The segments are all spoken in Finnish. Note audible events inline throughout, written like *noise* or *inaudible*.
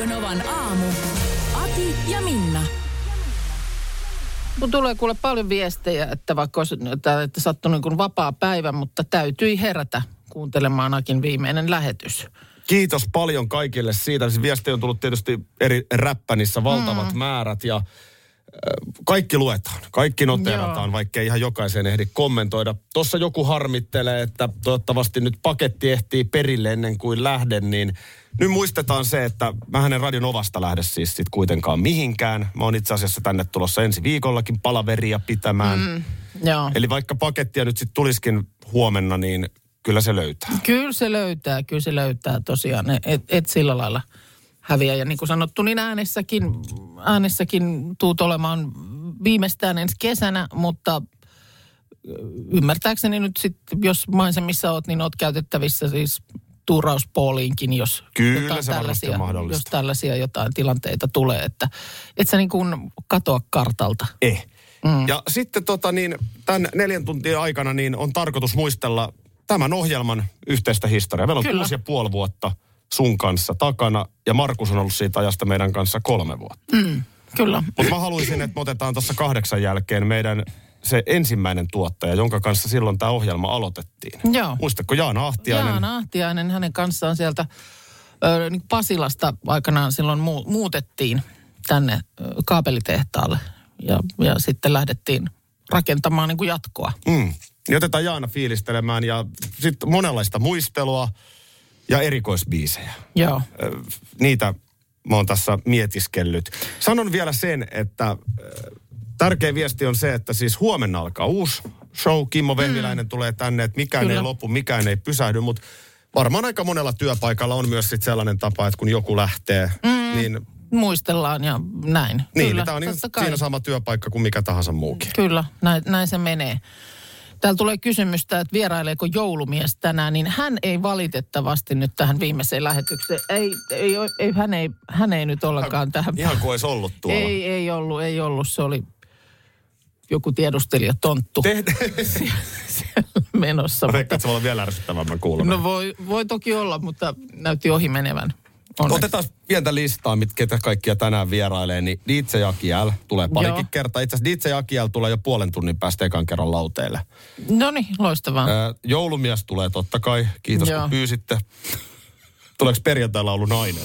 Radio Novan aamu. Ati ja Minna. Kun tulee kuule paljon viestejä, että vaikka olisi että, että sattui niin kuin vapaa päivä, mutta täytyi herätä kuuntelemaan Akin viimeinen lähetys. Kiitos paljon kaikille siitä. Siis viesti on tullut tietysti eri räppänissä valtavat mm. määrät ja äh, kaikki luetaan, kaikki noterataan, Joo. vaikka ei ihan jokaiseen ehdi kommentoida. Tuossa joku harmittelee, että toivottavasti nyt paketti ehtii perille ennen kuin lähden, niin nyt muistetaan se, että mä hänen Radion Ovasta lähde siis sit kuitenkaan mihinkään. Mä oon itse asiassa tänne tulossa ensi viikollakin palaveria pitämään. Mm. Joo. Eli vaikka pakettia nyt sitten tulisikin huomenna, niin kyllä se löytää. Kyllä se löytää, kyllä se löytää tosiaan. Et, et sillä lailla häviä. Ja niin kuin sanottu, niin äänessäkin, äänessäkin tuut olemaan viimeistään ensi kesänä, mutta ymmärtääkseni nyt sitten, jos maisemissa oot, niin oot käytettävissä siis tuurauspooliinkin, jos Kyllä jotain se tällaisia, mahdollista. jos tällaisia jotain tilanteita tulee, että et sä niin kuin katoa kartalta. Eh. Mm. Ja sitten tota niin, tämän neljän tuntin aikana niin on tarkoitus muistella tämän ohjelman yhteistä historiaa. Meillä on Kyllä. kuusi ja puoli vuotta sun kanssa takana ja Markus on ollut siitä ajasta meidän kanssa kolme vuotta. Mm. Kyllä. Mutta mä haluaisin, että me otetaan tuossa kahdeksan jälkeen meidän se ensimmäinen tuottaja, jonka kanssa silloin tämä ohjelma aloitettiin. Joo. Muistatko Jaana Ahtiainen? Jaana Ahtiainen, hänen kanssaan sieltä ö, niin Pasilasta aikanaan silloin mu- muutettiin tänne ö, kaapelitehtaalle ja, ja sitten lähdettiin rakentamaan niin kuin jatkoa. Mm. Niin otetaan Jaana fiilistelemään ja sitten monenlaista muistelua ja erikoisbiisejä. Joo. Ö, niitä mä oon tässä mietiskellyt. Sanon vielä sen, että tärkeä viesti on se, että siis huomenna alkaa uusi show. Kimmo Vehviläinen tulee tänne, että mikään Kyllä. ei lopu, mikään ei pysähdy, mutta varmaan aika monella työpaikalla on myös sit sellainen tapa, että kun joku lähtee, mm. niin, Muistellaan ja näin. niin Kyllä, tämä on niin, siinä sama työpaikka kuin mikä tahansa muukin. Kyllä, näin, näin se menee. Täällä tulee kysymystä, että vieraileeko joulumies tänään, niin hän ei valitettavasti nyt tähän viimeiseen lähetykseen. Ei, ei, ei, hän, ei, hän ei nyt ollenkaan tähän. Ihan kuin olisi ollut tuolla. Ei, ei ollut, ei ollut. Se oli joku tiedustelija tonttu Te, *laughs* siellä menossa. Mä veikkaan, Mutta, se voi olla vielä ärsyttävämmän kuulemma. no voi, voi toki olla, mutta näytti ohi menevän. Onneksi. Otetaan pientä listaa, mit, ketä kaikkia tänään vierailee. Niin DJ Akiel tulee parikin Joo. kertaa. Itse asiassa DJ Akiel tulee jo puolen tunnin päästä ekan kerran lauteille. No niin, loistavaa. Ää, joulumies tulee totta kai. Kiitos Joo. kun pyysitte. Tuleeko perjantaina ollut nainen?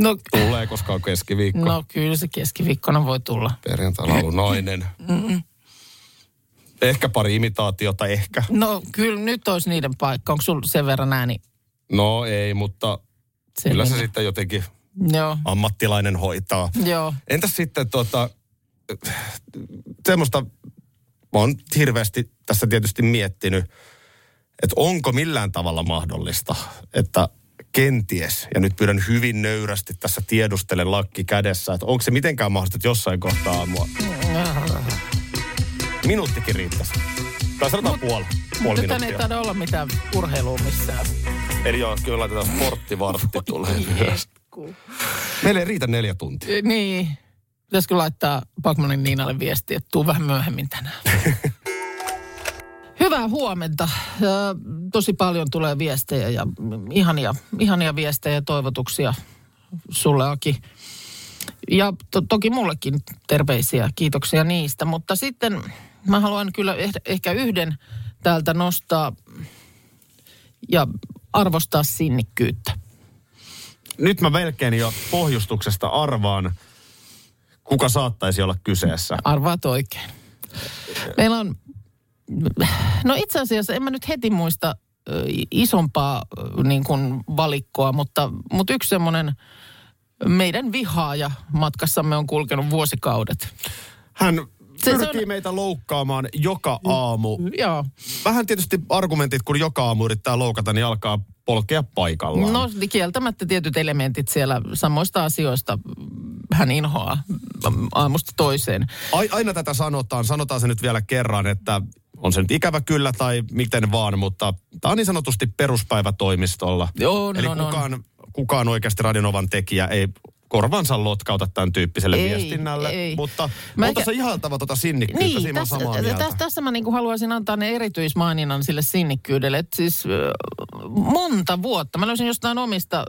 No, Tulee, koska on keskiviikko. no kyllä se keskiviikkona voi tulla. Perjantaina ollut nainen. Ehkä pari imitaatiota, ehkä. No kyllä nyt olisi niiden paikka. Onko sulla sen verran ääni? No ei, mutta Sen kyllä se verran? sitten jotenkin Joo, ammattilainen hoitaa. joo. Entäs sitten tota, semmoista, mä oon hirveästi tässä tietysti miettinyt, että onko millään tavalla mahdollista, että kenties, ja nyt pyydän hyvin nöyrästi tässä tiedustelen lakki kädessä, että onko se mitenkään mahdollista, että jossain kohtaa aamua minuuttikin riittäisi. Tai sanotaan puoli, puoli Nyt ei minuuttia. taida olla mitään urheilua missään. Eli joo, kyllä laitetaan sporttivartti tulee. Jesku. Meillä ei riitä neljä tuntia. Niin. Pitäisikö laittaa Pakmanin Niinalle viesti, että tuu vähän myöhemmin tänään. *laughs* Hyvää huomenta. Tosi paljon tulee viestejä ja ihania, ihania viestejä ja toivotuksia sulle Aki. Ja to, toki mullekin terveisiä, kiitoksia niistä. Mutta sitten mä haluan kyllä eh, ehkä yhden täältä nostaa ja arvostaa sinnikkyyttä. Nyt mä melkein jo pohjustuksesta arvaan, kuka saattaisi olla kyseessä. Arvaat oikein. Meillä on, no itse asiassa en mä nyt heti muista isompaa niin kuin valikkoa, mutta, mutta yksi semmoinen meidän vihaaja matkassamme on kulkenut vuosikaudet. Hän Se- se pyrkii on- meitä loukkaamaan joka aamu. Joo. Vähän tietysti argumentit, kun joka aamu yrittää loukata, niin alkaa polkea paikallaan. No kieltämättä tietyt elementit siellä samoista asioista hän inhoaa aamusta toiseen. Ai, aina tätä sanotaan, sanotaan se nyt vielä kerran, että on se nyt ikävä kyllä tai miten vaan, mutta tämä on niin sanotusti peruspäivätoimistolla. On, Eli on, on. kukaan, kukaan oikeasti Radionovan tekijä ei korvansa lotkauta tämän tyyppiselle Ei, viestinnälle. ei. Mutta Mä on eikä- tässä ihaltava tuota sinnikkyyttä, Niin, siinä tässä, samaa mieltä. tässä, tässä mä niinku haluaisin antaa ne erityismaininnan sille sinnikkyydelle. Et siis monta vuotta, mä löysin jostain omista,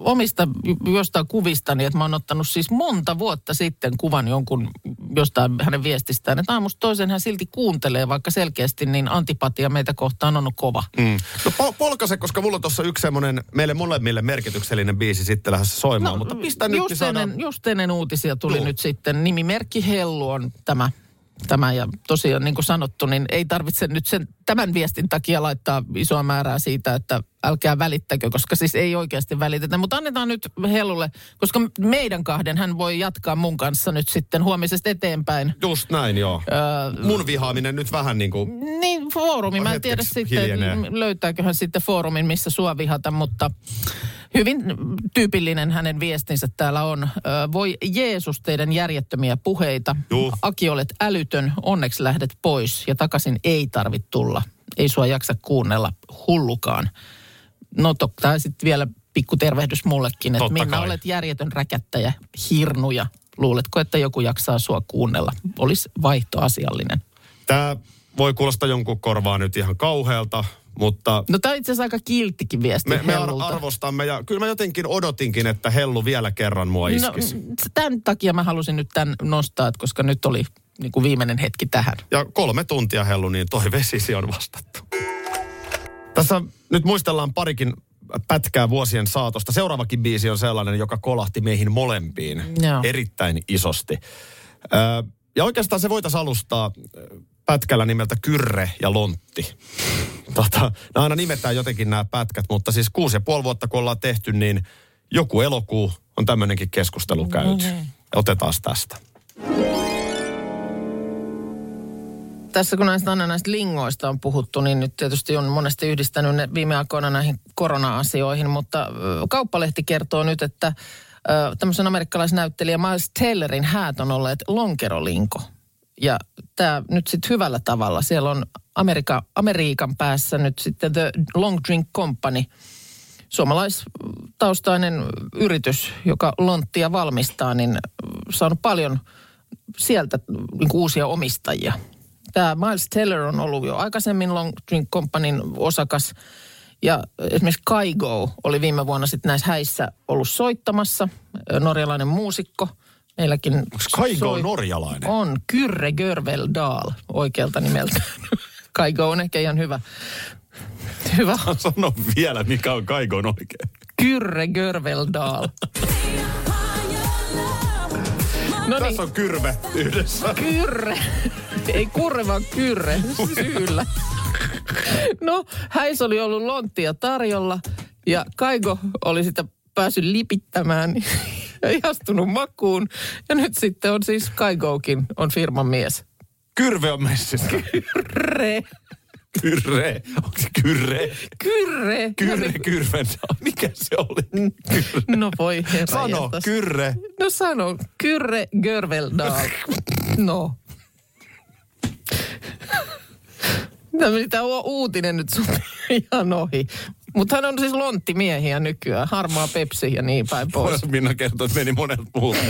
omista jostain kuvistani, että mä oon ottanut siis monta vuotta sitten kuvan jonkun jostain hänen viestistään. Että aamusta toisen hän silti kuuntelee, vaikka selkeästi niin antipatia meitä kohtaan on kova. Mm. No pol- polkase, koska mulla on tuossa yksi semmoinen meille molemmille merkityksellinen biisi sitten lähdössä soimaan, mutta pistä nyt, niin saadaan... ennen, just ennen uutisia tuli Joo. nyt sitten nimimerkki Hellu on tämä. Tämä ja tosiaan niin kuin sanottu, niin ei tarvitse nyt sen, tämän viestin takia laittaa isoa määrää siitä, että älkää välittäkö, koska siis ei oikeasti välitetä. Mutta annetaan nyt Hellulle, koska meidän kahden hän voi jatkaa mun kanssa nyt sitten huomisesta eteenpäin. Just näin, joo. Öö, Mun vihaaminen nyt vähän niin kuin... niin, foorumi. Mä en tiedä sitten, hiljenee. löytääkö hän sitten foorumin, missä sua vihata, mutta hyvin tyypillinen hänen viestinsä täällä on. Voi Jeesus teidän järjettömiä puheita. Juu. Aki olet älytön, onneksi lähdet pois ja takaisin ei tarvitse tulla. Ei sua jaksa kuunnella hullukaan. No totta, sitten vielä pikku tervehdys mullekin, että Minna kai. olet järjetön räkättäjä, hirnuja. Luuletko, että joku jaksaa sua kuunnella? Olisi vaihtoasiallinen. Tämä voi kuulostaa jonkun korvaa nyt ihan kauhealta, mutta No tämä on itse asiassa aika kilttikin viesti me, me Hellulta. arvostamme ja kyllä mä jotenkin odotinkin, että Hellu vielä kerran mua No, iskisi. tämän takia mä halusin nyt tämän nostaa, koska nyt oli niin kuin viimeinen hetki tähän. Ja kolme tuntia Hellu, niin toi vesisi on vastattu. Tässä nyt muistellaan parikin pätkää vuosien saatosta. Seuraavakin biisi on sellainen, joka kolahti meihin molempiin Joo. erittäin isosti. Ja oikeastaan se voitaisiin alustaa pätkällä nimeltä Kyrre ja Lontti. Tota, nämä aina nimetään jotenkin nämä pätkät, mutta siis kuusi ja puoli vuotta kun ollaan tehty, niin joku elokuu on tämmöinenkin keskustelu käyty. Otetaan tästä. Tässä kun näistä aina näistä lingoista on puhuttu, niin nyt tietysti on monesti yhdistänyt ne viime aikoina näihin korona-asioihin, mutta Kauppalehti kertoo nyt, että tämmöisen amerikkalaisnäyttelijä Miles Tellerin häät on olleet lonkerolinko. Ja tämä nyt sitten hyvällä tavalla. Siellä on Amerika, Amerikan päässä nyt sitten The Long Drink Company, suomalaistaustainen yritys, joka lonttia valmistaa, niin saanut paljon sieltä niin uusia omistajia. Tämä Miles Teller on ollut jo aikaisemmin Long Drink Companyn osakas. Ja esimerkiksi Kaigo oli viime vuonna sitten näissä häissä ollut soittamassa. Norjalainen muusikko. Meilläkin Onko Kaigo soi- norjalainen? On, Kyrre Görveldal oikealta nimeltä. *laughs* Kaigo on ehkä ihan hyvä. Hyvä. Sano vielä, mikä on Kaigon oikein. Kyrre Görveldal. *laughs* No niin, Tässä on kyrve yhdessä. Kyrre. Ei kurre, vaan kyrre. Syyllä. No, häis oli ollut lonttia tarjolla ja Kaigo oli sitä päässyt lipittämään niin ihastunut makuun. Ja nyt sitten on siis Kaigokin on firman mies. Kyrve on messissä. Kyrre. Kyrre. Onko se kyrre? Kyrre. Kyrre, kyrven. Mikä se oli? Kyrre. No voi herra Sano, jästäs. kyrre. No sano, Kyrre Görveldal. *laughs* No. Tämä meni tämä uutinen nyt sun *laughs* ihan ohi. Mutta hän on siis lonttimiehiä nykyään. Harmaa pepsi ja niin päin pois. Minna kertoi, että meni monet muut. *laughs*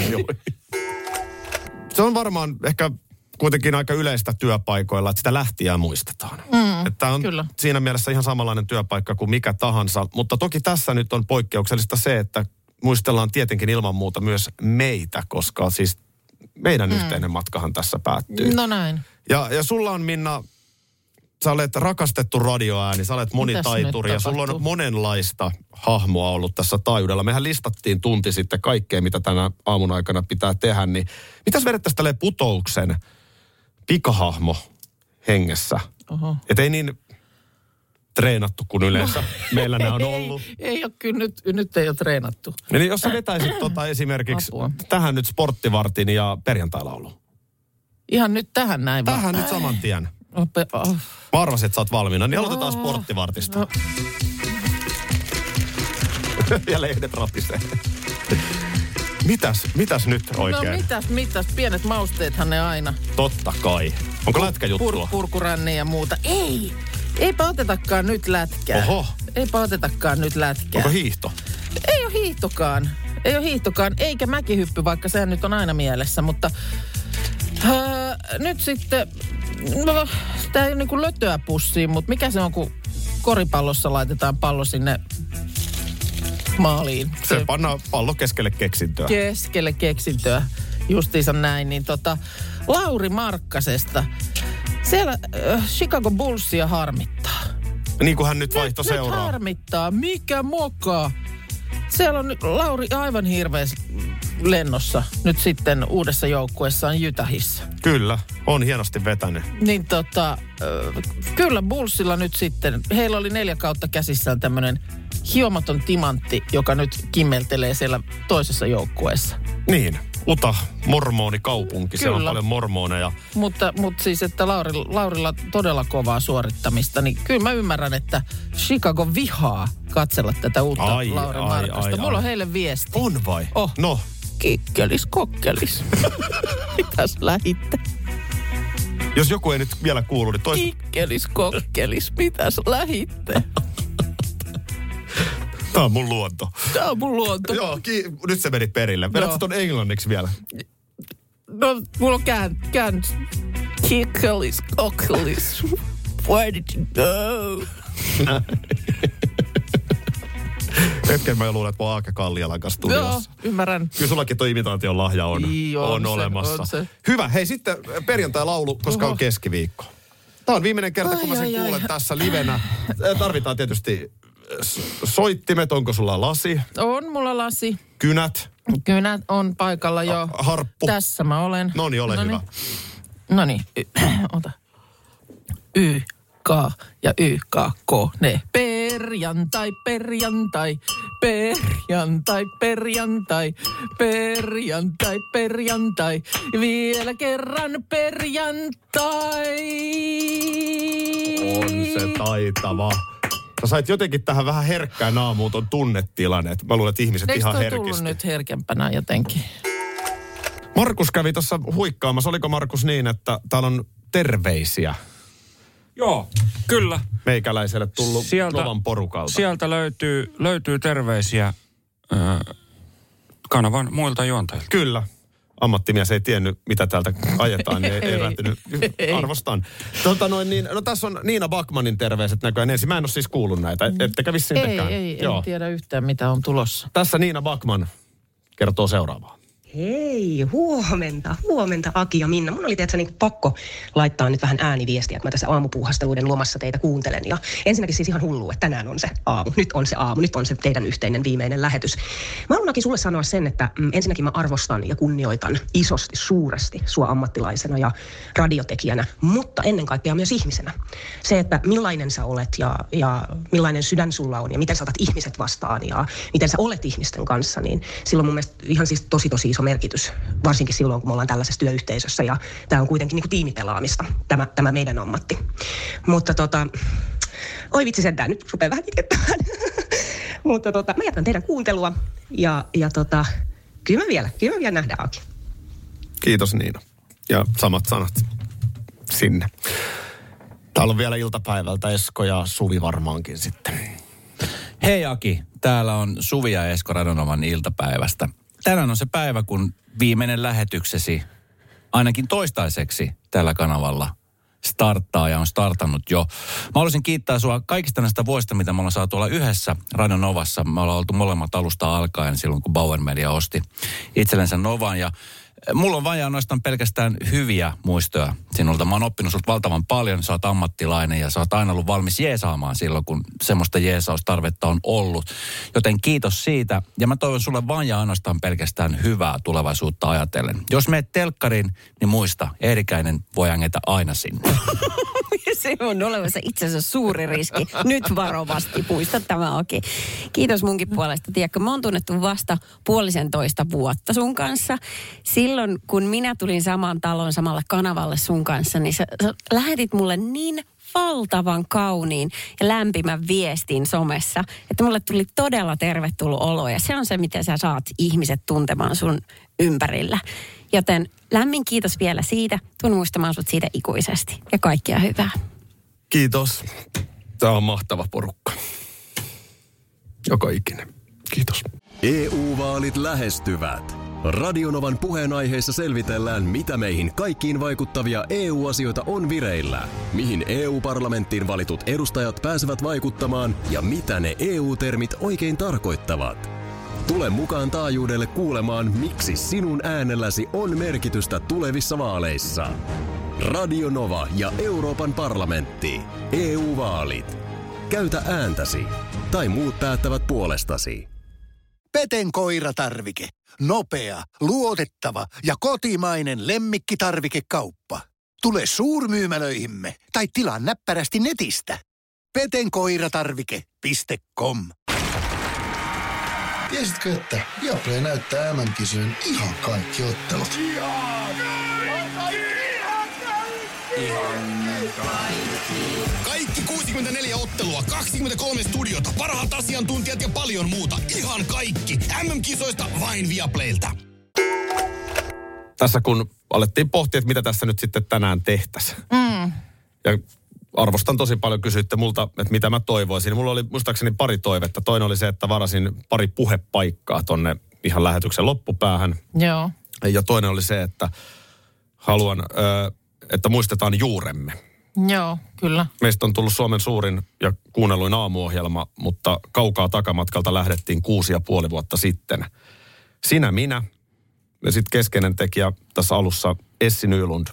Se on varmaan ehkä kuitenkin aika yleistä työpaikoilla, että sitä lähtiä muistetaan. Mm, että on kyllä. siinä mielessä ihan samanlainen työpaikka kuin mikä tahansa. Mutta toki tässä nyt on poikkeuksellista se, että muistellaan tietenkin ilman muuta myös meitä, koska siis meidän mm. yhteinen matkahan tässä päättyy. No näin. Ja, ja sulla on Minna, sä olet rakastettu radioääni, sä olet monitaituri ja sulla on monenlaista hahmoa ollut tässä taajuudella. Mehän listattiin tunti sitten kaikkea, mitä tänä aamun aikana pitää tehdä. Niin mitäs vedettäisiin tälleen putouksen pikahahmo hengessä? Oho. Et ei niin treenattu kuin yleensä *laughs* meillä nämä on ollut. Ei, ei ole kyllä nyt, nyt ei ole treenattu. Eli jos sä vetäisit tota esimerkiksi Apua. tähän nyt sporttivartin ja perjantailla ollut. Ihan nyt tähän näin vaan. Tähän nyt saman tien. Ope, oh. Mä arvasin, että sä oot valmiina. Niin aloitetaan sporttivartista. No. *laughs* ja lehdet rapisee. Mitäs, mitäs nyt oikein? No mitäs, mitäs, pienet mausteethan ne aina. Totta kai. Onko lätkäjuttua? Pur, purkuränni ja muuta. Ei, eipä otetakaan nyt lätkää. Oho. Eipä otetakaan nyt lätkää. Onko hiihto? Ei ole hiihtokaan. Ei ole hiihtokaan, eikä mäkihyppy, vaikka sehän nyt on aina mielessä, mutta öö, nyt sitten, no, tämä ei ole niin kuin lötöä pussiin, mutta mikä se on, kun koripallossa laitetaan pallo sinne maaliin. Se pannaan pallo keskelle keksintöä. keskelle keksintöä, justiinsa näin, niin tota, Lauri Markkasesta. Siellä äh, Chicago Bullsia harmittaa. niin kuin hän nyt vaihtoi Nyt seuraa. harmittaa. Mikä moka? Siellä on nyt Lauri aivan hirveässä lennossa nyt sitten uudessa joukkueessaan Jytähissä. Kyllä, on hienosti vetänyt. Niin tota, kyllä Bullsilla nyt sitten, heillä oli neljä kautta käsissään tämmöinen hiomaton timantti, joka nyt kimmeltelee siellä toisessa joukkueessa. Niin, Uta, mormonikaupunki. Siellä on Kyllä. paljon mormoneja. Mutta, mutta siis, että Lauri, Laurilla todella kovaa suorittamista, niin kyllä mä ymmärrän, että Chicago vihaa katsella tätä uutta Ai, Lauri ai, Markkasta. ai, Mulla ai. on heille viesti. On vai? Oh. No, Kikkelis, kokkelis. *laughs* Mitäs lähitte? jos joku ei nyt vielä kuulu, niin toista... Kikkelis, kokkelis. Mitäs lähitte? *laughs* Tämä on mun luonto. Tää on mun luonto. Joo, ki- nyt se meni perille. Vedätkö Joo. ton englanniksi vielä? No, mulla on kään, kään. Kikkelis, kokkelis. Where did you go? *laughs* Hetken mä luulen, että mä oon Aake Kallialan kanssa Joo, studiossa. ymmärrän. Kyllä sullakin toi imitaation lahja on, Ii, on on, se, olemassa. on se. Hyvä. Hei sitten perjantai-laulu, koska Oho. on keskiviikko. Tämä on viimeinen kerta, kun mä Ai, sen ai, ai. kuulen tässä livenä. Tarvitaan tietysti soittimet, onko sulla lasi, On mulla lasi. kynät, Kynät on paikalla jo. harppu. Tässä mä olen. No niin, ole hyvä. No niin, *clears throat* ota. Y, K ja Y, K, K, ne. Perjantai, perjantai, perjantai, perjantai, perjantai, perjantai. Vielä kerran perjantai. On se taitava. Sä sait jotenkin tähän vähän herkkään aamuun ton tunnetilanne. Mä luulen, että ihmiset Eikö ihan tullut herkisti. nyt herkempänä jotenkin? Markus kävi tuossa huikkaamassa. Oliko Markus niin, että täällä on terveisiä Joo, kyllä. meikäläiselle tullut Sieltä- Novan porukalta? Sieltä löytyy, löytyy terveisiä ö, kanavan muilta juontajilta. Kyllä. Ammattimies ei tiennyt, mitä täältä ajetaan, niin ei, ei *laughs* Ei. lähtenyt. Ei. Arvostan. Tota noin, niin, no tässä on Niina Bakmanin terveiset näköjään ensin. Mä en ole siis kuullut näitä. Ettekä vissiin Ei, tekään. ei, Joo. en tiedä yhtään mitä on tulossa. Tässä Niina Bakman kertoo seuraavaa. Hei, huomenta, huomenta Aki ja Minna. Mun oli tietysti niin pakko laittaa nyt vähän ääniviestiä, että mä tässä aamupuuhasteluiden lomassa teitä kuuntelen. Ja ensinnäkin siis ihan hullu, että tänään on se aamu. Nyt on se aamu, nyt on se teidän yhteinen viimeinen lähetys. Mä haluan sulle sanoa sen, että mm, ensinnäkin mä arvostan ja kunnioitan isosti, suuresti sua ammattilaisena ja radiotekijänä, mutta ennen kaikkea myös ihmisenä. Se, että millainen sä olet ja, ja millainen sydän sulla on ja miten sä otat ihmiset vastaan ja miten sä olet ihmisten kanssa, niin silloin mun mielestä ihan siis tosi tosi iso merkitys, varsinkin silloin kun me ollaan tällaisessa työyhteisössä ja tämä on kuitenkin niin kuin tiimipelaamista, tämä, tämä meidän ammatti. Mutta tota, oi vitsi sentään, nyt rupeaa vähän itkettämään. *laughs* Mutta tota, mä jatkan teidän kuuntelua ja, ja tota, kyllä me vielä, kyllä me vielä nähdään Aki. Kiitos Niina. Ja samat sanat sinne. Täällä on vielä iltapäivältä Esko ja Suvi varmaankin sitten. Hei Aki, täällä on Suvi ja Esko Radonovan iltapäivästä. Tänään on se päivä, kun viimeinen lähetyksesi, ainakin toistaiseksi tällä kanavalla, starttaa ja on startannut jo. Mä haluaisin kiittää sua kaikista näistä vuosista, mitä me ollaan saatu olla yhdessä Radio Novassa. Me ollaan oltu molemmat alusta alkaen silloin, kun Bauer Media osti itsellensä Novan. Ja mulla on vain ja ainoastaan pelkästään hyviä muistoja sinulta. Mä oon oppinut sulta valtavan paljon. Sä oot ammattilainen ja sä oot aina ollut valmis jeesaamaan silloin, kun semmoista jeesaustarvetta on ollut. Joten kiitos siitä. Ja mä toivon sulle vain ja ainoastaan pelkästään hyvää tulevaisuutta ajatellen. Jos meet telkkariin, niin muista, Eerikäinen voi ängetä aina sinne. *laughs* Se on olemassa asiassa suuri riski. Nyt varovasti, puista tämä Aki. Kiitos munkin puolesta. Tiedätkö, mä oon tunnettu vasta puolisentoista vuotta sun kanssa. Silloin, kun minä tulin samaan taloon samalle kanavalle sun kanssa, niin sä, sä lähetit mulle niin valtavan kauniin ja lämpimän viestin somessa, että mulle tuli todella tervetullut olo ja se on se, miten sä saat ihmiset tuntemaan sun ympärillä. Joten lämmin kiitos vielä siitä. Tuun muistamaan sut siitä ikuisesti ja kaikkia hyvää. Kiitos. Tämä on mahtava porukka. Joka ikinen. Kiitos. EU-vaalit lähestyvät. Radionovan puheenaiheessa selvitellään, mitä meihin kaikkiin vaikuttavia EU-asioita on vireillä, mihin EU-parlamenttiin valitut edustajat pääsevät vaikuttamaan ja mitä ne EU-termit oikein tarkoittavat. Tule mukaan taajuudelle kuulemaan, miksi sinun äänelläsi on merkitystä tulevissa vaaleissa. Radio Nova ja Euroopan parlamentti. EU-vaalit. Käytä ääntäsi. Tai muut päättävät puolestasi. Peten koiratarvike. Nopea, luotettava ja kotimainen lemmikkitarvikekauppa. Tule suurmyymälöihimme tai tilaa näppärästi netistä. petenkoiratarvike.com Tiesitkö, että Viaplay näyttää MM-kisojen ihan kaikki ottelut? Kaikki 64 ottelua, 23 studiota, parhaat asiantuntijat ja paljon muuta. Ihan kaikki. MM-kisoista vain Viaplaylta. Tässä kun alettiin pohtia, että mitä tässä nyt sitten tänään tehtäisiin. Mm. Ja arvostan tosi paljon, kysyitte multa, että mitä mä toivoisin. Mulla oli muistaakseni pari toivetta. Toinen oli se, että varasin pari puhepaikkaa tonne ihan lähetyksen loppupäähän. Joo. Ja toinen oli se, että haluan, ö, että muistetaan juuremme. Joo, kyllä. Meistä on tullut Suomen suurin ja kuunnelluin aamuohjelma, mutta kaukaa takamatkalta lähdettiin kuusi ja puoli vuotta sitten. Sinä, minä ja sitten keskeinen tekijä tässä alussa Essi Nylund,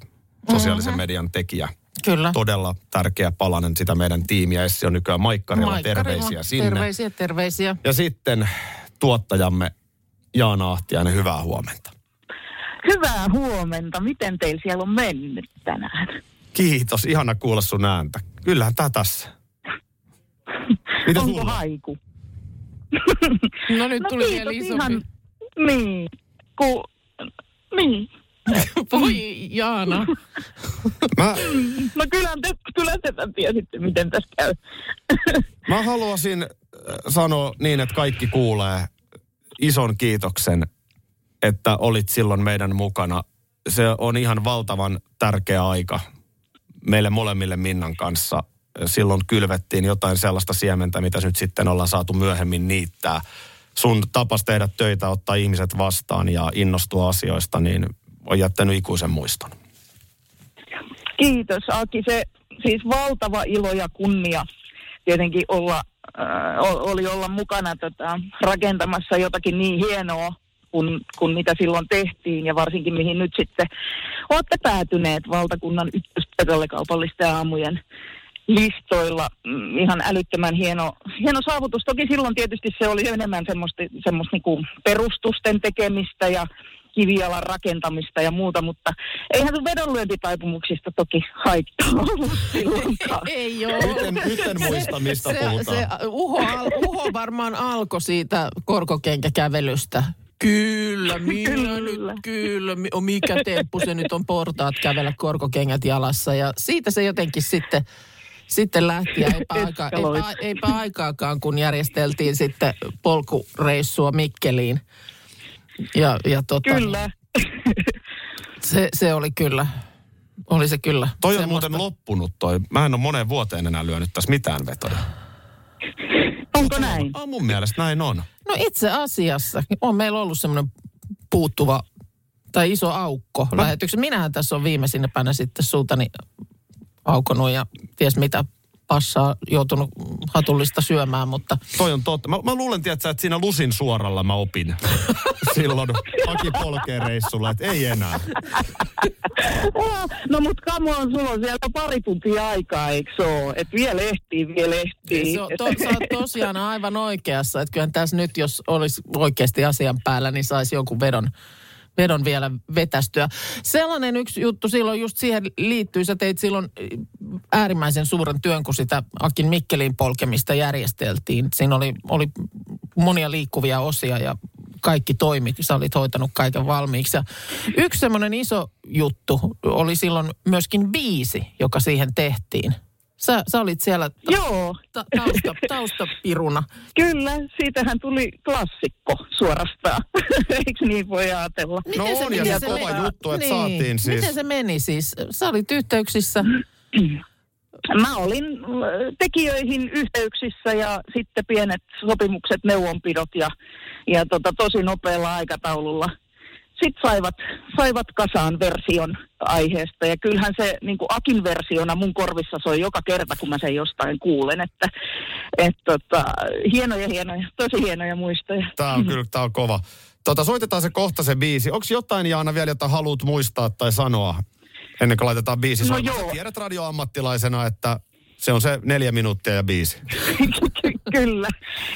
sosiaalisen median tekijä. Kyllä. Todella tärkeä palanen sitä meidän tiimiä. Essi on nykyään Maikkarilla, Maikkarilla. terveisiä sinne. Terveisiä, terveisiä. Ja sitten tuottajamme Jaana Ahtiainen, hyvää huomenta. Hyvää huomenta. Miten teillä siellä on mennyt tänään? Kiitos, ihana kuulla sun ääntä. Kyllähän tää tässä. Mitä Onko sulla? haiku? No nyt No tuli vielä isompi. ihan- Niin. Ku... Niin. *laughs* Voi Jaana. Mä, No kyllä te, kyllä te tiesitte, miten tässä käy. mä haluaisin äh, sanoa niin, että kaikki kuulee ison kiitoksen, että olit silloin meidän mukana. Se on ihan valtavan tärkeä aika meille molemmille Minnan kanssa. Silloin kylvettiin jotain sellaista siementä, mitä nyt sitten ollaan saatu myöhemmin niittää. Sun tapas tehdä töitä, ottaa ihmiset vastaan ja innostua asioista, niin on jättänyt ikuisen muiston. Kiitos Aki. Se siis valtava ilo ja kunnia tietenkin olla, äh, oli olla mukana tota, rakentamassa jotakin niin hienoa kuin, kuin mitä silloin tehtiin ja varsinkin mihin nyt sitten olette päätyneet valtakunnan ykköspöydälle kaupallisten aamujen listoilla. Mm, Ihan älyttömän hieno, hieno saavutus. Toki silloin tietysti se oli enemmän semmoista, semmoista niinku perustusten tekemistä ja kivialan rakentamista ja muuta, mutta eihän sun vedonlyöntitaipumuksista toki haittaa ollut silloinkaan. *laughs* Ei oo. Nyt en, nyt en muista, mistä se, puhutaan. se uho, uho varmaan alkoi siitä korkokenkäkävelystä. Kyllä, *laughs* minä Kyllä. nyt, kyllä. Mi- o, Mikä temppu se nyt on portaat kävellä korkokengät jalassa. Ja siitä se jotenkin sitten, sitten lähti. Ja eipä, *laughs* aika, eipä, eipä aikaakaan, kun järjesteltiin sitten polkureissua Mikkeliin. Ja, ja tota, Kyllä. *laughs* Se, se oli kyllä, oli se kyllä. Toi on semmoista. muuten loppunut toi. Mä en ole moneen vuoteen enää lyönyt tässä mitään vetoja. Onko näin? On mun mielestä näin on. No itse asiassa on meillä ollut semmoinen puuttuva tai iso aukko lähetyksen. Minähän tässä on viimeisinnäpänä sitten suutani aukonut ja ties mitä passaa joutunut hatullista syömään, mutta Toi on totta. Mä, mä luulen, tiedätkö, että siinä Lusin suoralla mä opin *laughs* silloin Aki Polkeen reissulla, että ei enää. No mut come on, sulla on siellä pari tuntia aikaa, eikö se oo? Et vielä ehtii, vielä ehtii. se on, to, sä oot tosiaan aivan oikeassa, että kyllähän tässä nyt, jos olisi oikeasti asian päällä, niin saisi jonkun vedon, vedon vielä vetästyä. Sellainen yksi juttu silloin just siihen liittyy. Sä teit silloin äärimmäisen suuren työn, kun sitä Akin Mikkelin polkemista järjesteltiin. Siinä oli, oli monia liikkuvia osia ja kaikki toimi. Sä olit hoitanut kaiken valmiiksi. Ja yksi semmoinen iso juttu oli silloin myöskin biisi, joka siihen tehtiin. Sä, sä olit siellä ta- Joo. ta- tausta, taustapiruna. Kyllä, siitähän tuli klassikko suorastaan. *laughs* Eikö niin voi ajatella? No Miten se- on, ja miten se se kova meni? juttu, että Niin. saatiin siis. Miten se meni siis? Sä olit yhteyksissä. *clears throat* Mä olin äh, tekijöihin yhteyksissä ja sitten pienet sopimukset, neuvonpidot ja, ja tota, tosi nopealla aikataululla. Sitten saivat, saivat kasaan version aiheesta ja kyllähän se niin kuin Akin versiona mun korvissa soi joka kerta, kun mä sen jostain kuulen. Että et, tota, hienoja, hienoja, tosi hienoja muistoja. Tää on kyllä, tää on kova. Tota, soitetaan se kohta se biisi. Onko jotain, Jaana, vielä, jota haluat muistaa tai sanoa ennen kuin laitetaan biisi No joo. tiedät radioammattilaisena, että se on se neljä minuuttia ja biisi. *laughs* kyllä,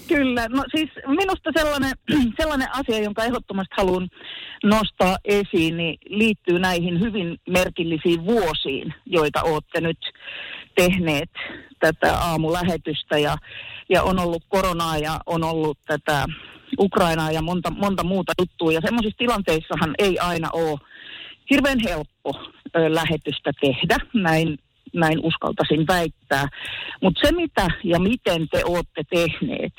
kyllä. No siis minusta sellainen, *clears throat* sellainen asia, jonka ehdottomasti haluan nostaa esiin, niin liittyy näihin hyvin merkillisiin vuosiin, joita olette nyt tehneet tätä aamulähetystä ja, ja on ollut koronaa ja on ollut tätä Ukrainaa ja monta, monta muuta juttua. Ja semmoisissa tilanteissahan ei aina ole hirveän helppo ö, lähetystä tehdä, näin, näin uskaltaisin väittää. Mutta se mitä ja miten te olette tehneet,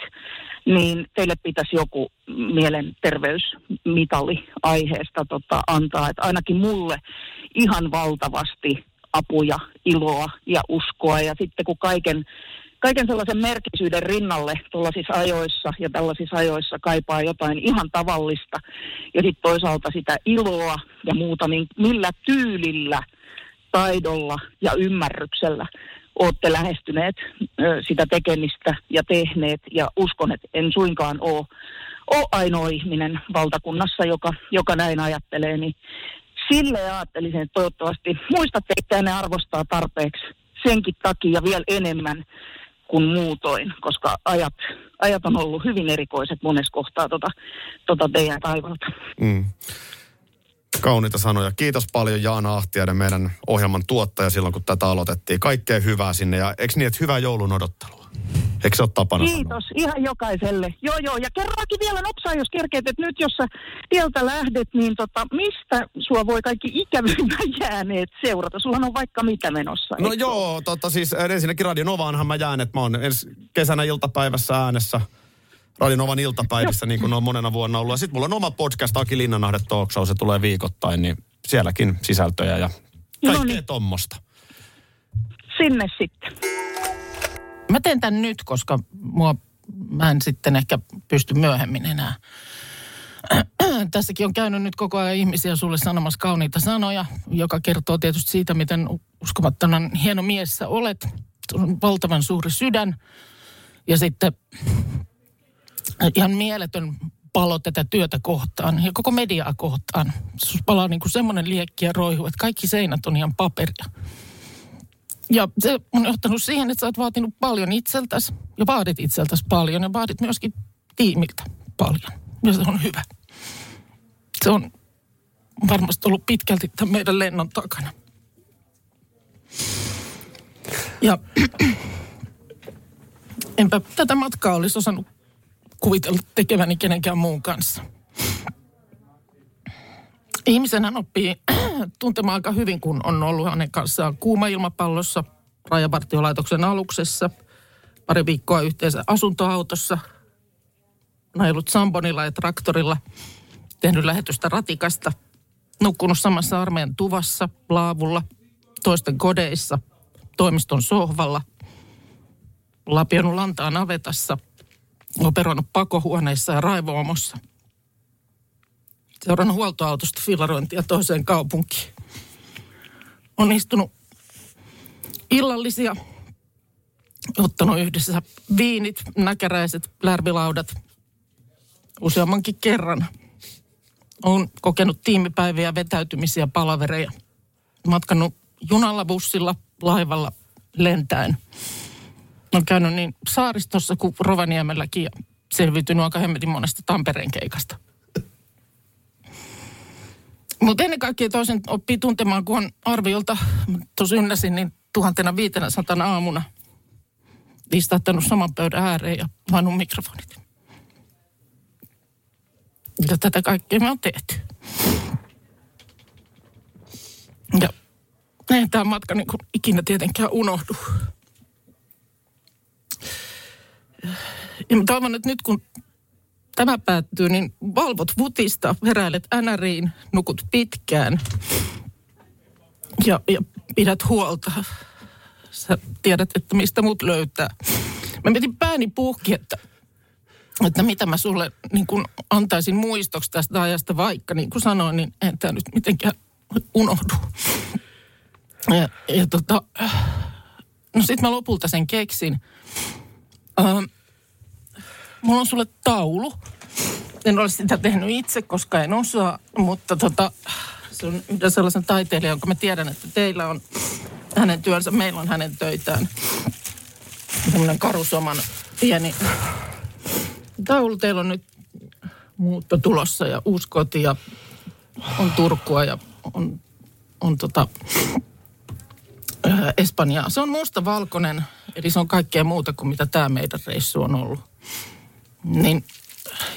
niin teille pitäisi joku mielenterveysmitali aiheesta tota, antaa. Et ainakin mulle ihan valtavasti apuja, iloa ja uskoa. Ja sitten kun kaiken, kaiken sellaisen merkisyyden rinnalle tuollaisissa ajoissa ja tällaisissa ajoissa kaipaa jotain ihan tavallista. Ja sitten toisaalta sitä iloa ja muuta, niin millä tyylillä, taidolla ja ymmärryksellä olette lähestyneet sitä tekemistä ja tehneet. Ja uskon, että en suinkaan ole, ole ainoa ihminen valtakunnassa, joka, joka näin ajattelee, niin sille ajattelisin, että toivottavasti muistatte, että ne arvostaa tarpeeksi senkin takia vielä enemmän kuin muutoin, koska ajat, ajat on ollut hyvin erikoiset monessa kohtaa tota, tota teidän taivalta. Mm. Kauniita sanoja. Kiitos paljon Jaana Ahtiainen, meidän ohjelman tuottaja silloin, kun tätä aloitettiin. Kaikkea hyvää sinne ja eikö niin, että hyvää joulun odottelua? Eikö se ole tapana sanoa? Kiitos ihan jokaiselle. Joo, joo. Ja kerrankin vielä nopsaa, jos kerkeet, että nyt jos sä tieltä lähdet, niin tota, mistä sua voi kaikki ikävimmän *laughs* jääneet seurata? Sulla on vaikka mitä menossa. No eikö joo, tota siis äh, ensinnäkin Radio Novaanhan mä jään, että mä oon ensi kesänä iltapäivässä äänessä Radio Novan iltapäivissä, niin kuin on monena vuonna ollut. Ja sitten mulla on oma podcast, Aki Linnanahde Talk Show, se tulee viikoittain, niin sielläkin sisältöjä ja kaikkea Noniin. tommosta. Sinne sitten. Mä teen tämän nyt, koska mua, mä en sitten ehkä pysty myöhemmin enää. *clears throat* Tässäkin on käynyt nyt koko ajan ihmisiä sulle sanomassa kauniita sanoja, joka kertoo tietysti siitä, miten uskomattoman hieno mies sä olet. On valtavan suuri sydän. Ja sitten ihan mieletön palo tätä työtä kohtaan ja koko mediaa kohtaan. Sus palaa niin kuin semmoinen liekki ja roihu, että kaikki seinät on ihan paperia. Ja se on johtanut siihen, että sä oot vaatinut paljon itseltäsi ja vaadit itseltäsi paljon ja vaadit myöskin tiimiltä paljon. Ja se on hyvä. Se on varmasti ollut pitkälti tämän meidän lennon takana. Ja enpä tätä matkaa olisi osannut kuvitella tekeväni kenenkään muun kanssa. Ihmisenhän oppii *clears throat* tuntemaan aika hyvin, kun on ollut hänen kanssaan kuuma ilmapallossa, rajavartiolaitoksen aluksessa, pari viikkoa yhteensä asuntoautossa, ajellut Sambonilla ja traktorilla, tehnyt lähetystä ratikasta, nukkunut samassa armeijan tuvassa, laavulla, toisten kodeissa, toimiston sohvalla, lapionut lantaa navetassa, operoinut pakohuoneissa ja raivoomossa. Seurannut huoltoautosta fillarointia toiseen kaupunkiin. On istunut illallisia, ottanut yhdessä viinit, näkäräiset, lärvilaudat useammankin kerran. Olen kokenut tiimipäiviä, vetäytymisiä, palavereja. Matkannut junalla, bussilla, laivalla, lentäen. Olen käynyt niin saaristossa kuin Rovaniemelläkin ja selviytynyt aika hemmetin monesta Tampereen keikasta. Mutta ennen kaikkea toisen oppii tuntemaan, kun on arviolta, tuossa ynnäsin, niin tuhantena viitenä satana aamuna listattanut saman pöydän ääreen ja pannut mikrofonit. Ja tätä kaikkea me on tehty. Ja eihän tämä matka niin kuin ikinä tietenkään unohdu. Ja mä toivon, että nyt kun tämä päättyy, niin valvot vutista, heräilet NRiin, nukut pitkään ja, ja pidät huolta. Sä tiedät, että mistä mut löytää. Mä mietin pääni puhki, että, että mitä mä sulle niin kun antaisin muistoksi tästä ajasta, vaikka niin kuin sanoin, niin en tämä nyt mitenkään unohdu. Ja, ja tota, no sit mä lopulta sen keksin. Ähm, mulla on sulle taulu. En ole sitä tehnyt itse, koska en osaa, mutta tota, se on yhden sellaisen taiteilijan, jonka mä tiedän, että teillä on hänen työnsä, meillä on hänen töitään. Semmoinen karusoman pieni taulu. Teillä on nyt muutto tulossa ja uusi koti ja on Turkua ja on, on tota, Espanjaa. Se on musta-valkoinen, eli se on kaikkea muuta kuin mitä tämä meidän reissu on ollut. Niin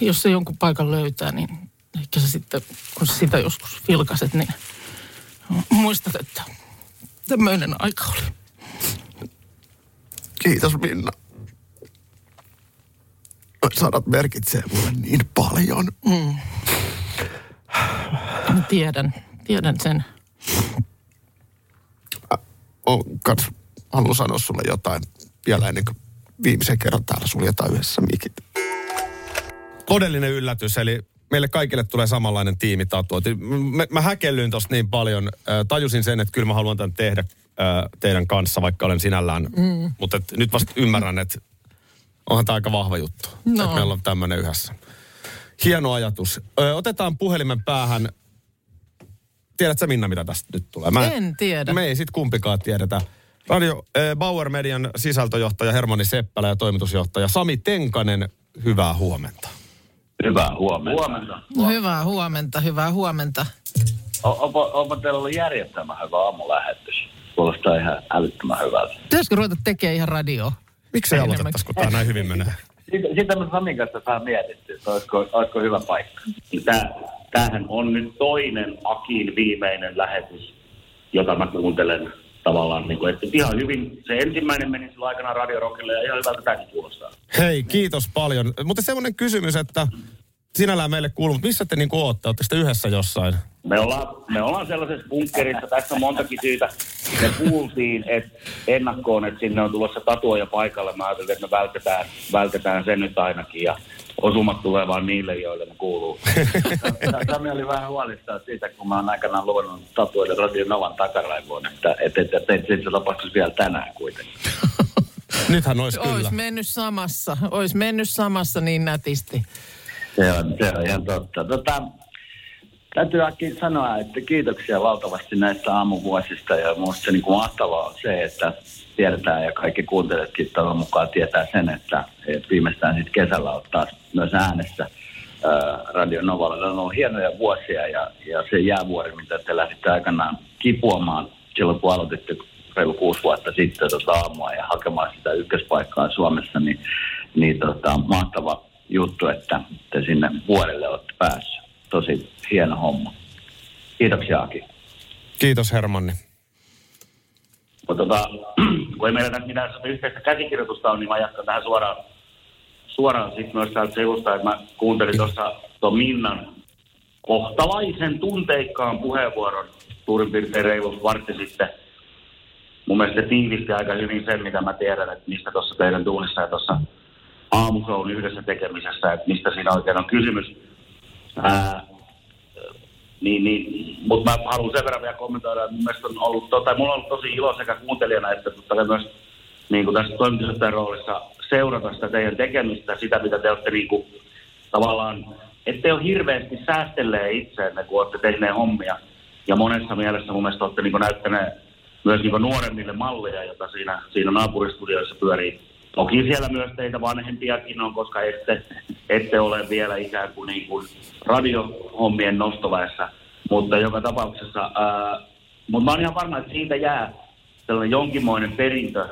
jos se jonkun paikan löytää, niin ehkä se sitten, kun sä sitä joskus vilkaset, niin muistat, että tämmöinen aika oli. Kiitos Minna. Noi sanat merkitsee mulle niin paljon. Mm. Mä tiedän, tiedän sen. Kans, haluan sanoa sulle jotain vielä ennen kuin viimeisen kerran täällä suljetaan yhdessä mikit. Todellinen yllätys, eli meille kaikille tulee samanlainen tiimitatuointi. Mä, mä häkellyin tosta niin paljon, äh, tajusin sen, että kyllä mä haluan tämän tehdä äh, teidän kanssa, vaikka olen sinällään. Mm. Mutta et nyt vasta ymmärrän, että onhan tämä aika vahva juttu, No. että meillä on tämmöinen yhdessä. Hieno ajatus. Ö, otetaan puhelimen päähän. Tiedätkö Minna, mitä tästä nyt tulee? En tiedä. Me ei sit kumpikaan tiedetä. Radio äh, Bauer Median sisältöjohtaja Hermanni Seppälä ja toimitusjohtaja Sami Tenkanen, hyvää huomenta. Hyvää huomenta. huomenta. No, hyvää huomenta, hyvää huomenta. O- onpa, onpa teillä ollut järjestelmä hyvä aamulähetys. Kuulostaa ihan älyttömän hyvältä. Pitäisikö ruveta tekemään ihan radioa? Miksi ei aloitettaisi, kun tämä näin hyvin menee? Sitä, sitä me Samin kanssa saa mietittyä, että olisiko, olisiko hyvä paikka. Tää, tämähän on nyt toinen Akin viimeinen lähetys, jota mä kuuntelen tavallaan. Niin kuin, että ihan hyvin, se ensimmäinen meni silloin aikanaan Radio Rockille ja ihan hyvältä tämäkin kuulostaa. Hei, kiitos paljon. Mutta semmoinen kysymys, että sinällään meille kuuluu, mutta missä te niinku ootte? Oletteko te yhdessä jossain? Me ollaan, me ollaan sellaisessa bunkkerissa, tässä on montakin syytä. Me kuultiin että ennakkoon, että sinne on tulossa tatuoja paikalle. Mä ajattelin, että me vältetään, vältetään sen nyt ainakin ja osumat tulee vaan niille, joille ne kuuluu. *laughs* Sami oli vähän huolissaan siitä, kun mä oon aikanaan luvannut tatuoida Radio Novan takaraivoon, että et, et, et, et, et se tapahtuisi vielä tänään kuitenkin. *laughs* Nythän olisi kyllä. Ois mennyt samassa, ois mennyt samassa niin nätisti. Se on, se on ihan totta. Tota, täytyy äkkiä sanoa, että kiitoksia valtavasti näistä aamuvuosista ja minusta se niin kuin mahtavaa on se, että tiedetään ja kaikki kuuntelijatkin toivon mukaan tietää sen, että, viimeistään sitten kesällä on taas myös äänessä ää, Radio Novalla. Ne on ollut hienoja vuosia ja, ja se jäävuori, mitä te lähditte aikanaan kipuamaan silloin, kun aloititte reilu kuusi vuotta sitten tota aamua ja hakemaan sitä ykköspaikkaa Suomessa, niin, niin tota, mahtava juttu, että te sinne vuorelle olette päässyt. Tosi hieno homma. Kiitoksia Aki. Kiitos Hermanni. Mutta tota, *clears throat* kun ei meillä tässä mitään yhteistä käsikirjoitusta on, niin mä jatkan tähän suoraan, suoraan sitten myös täältä sivusta, että mä kuuntelin tuossa tuon Minnan kohtalaisen tunteikkaan puheenvuoron suurin piirtein reilu vartti sitten. Mun mielestä se tiivisti aika hyvin sen, mitä mä tiedän, että mistä tuossa teidän duunissa ja tuossa aamushown yhdessä tekemisessä, että mistä siinä oikein on kysymys. Niin, niin, mutta mä haluan sen verran vielä kommentoida, että on ollut, tota, mulla on ollut tosi ilo sekä kuuntelijana että totta myös niin kuin tässä toimitusjohtajan roolissa seurata sitä teidän tekemistä, sitä mitä te olette niin kuin, tavallaan, ette ole hirveästi säästelleet itseänne, kun olette tehneet hommia. Ja monessa mielessä mun mielestä olette niin kuin näyttäneet myös niin kuin nuoremmille malleja, jota siinä, siinä naapuristudioissa pyörii. Toki siellä myös teitä vanhempiakin on, koska ette, ette ole vielä ikään kuin, niin kuin radiohommien nostoväessä. mutta joka tapauksessa, ää, mutta mä oon ihan varma, että siitä jää sellainen jonkinmoinen perintö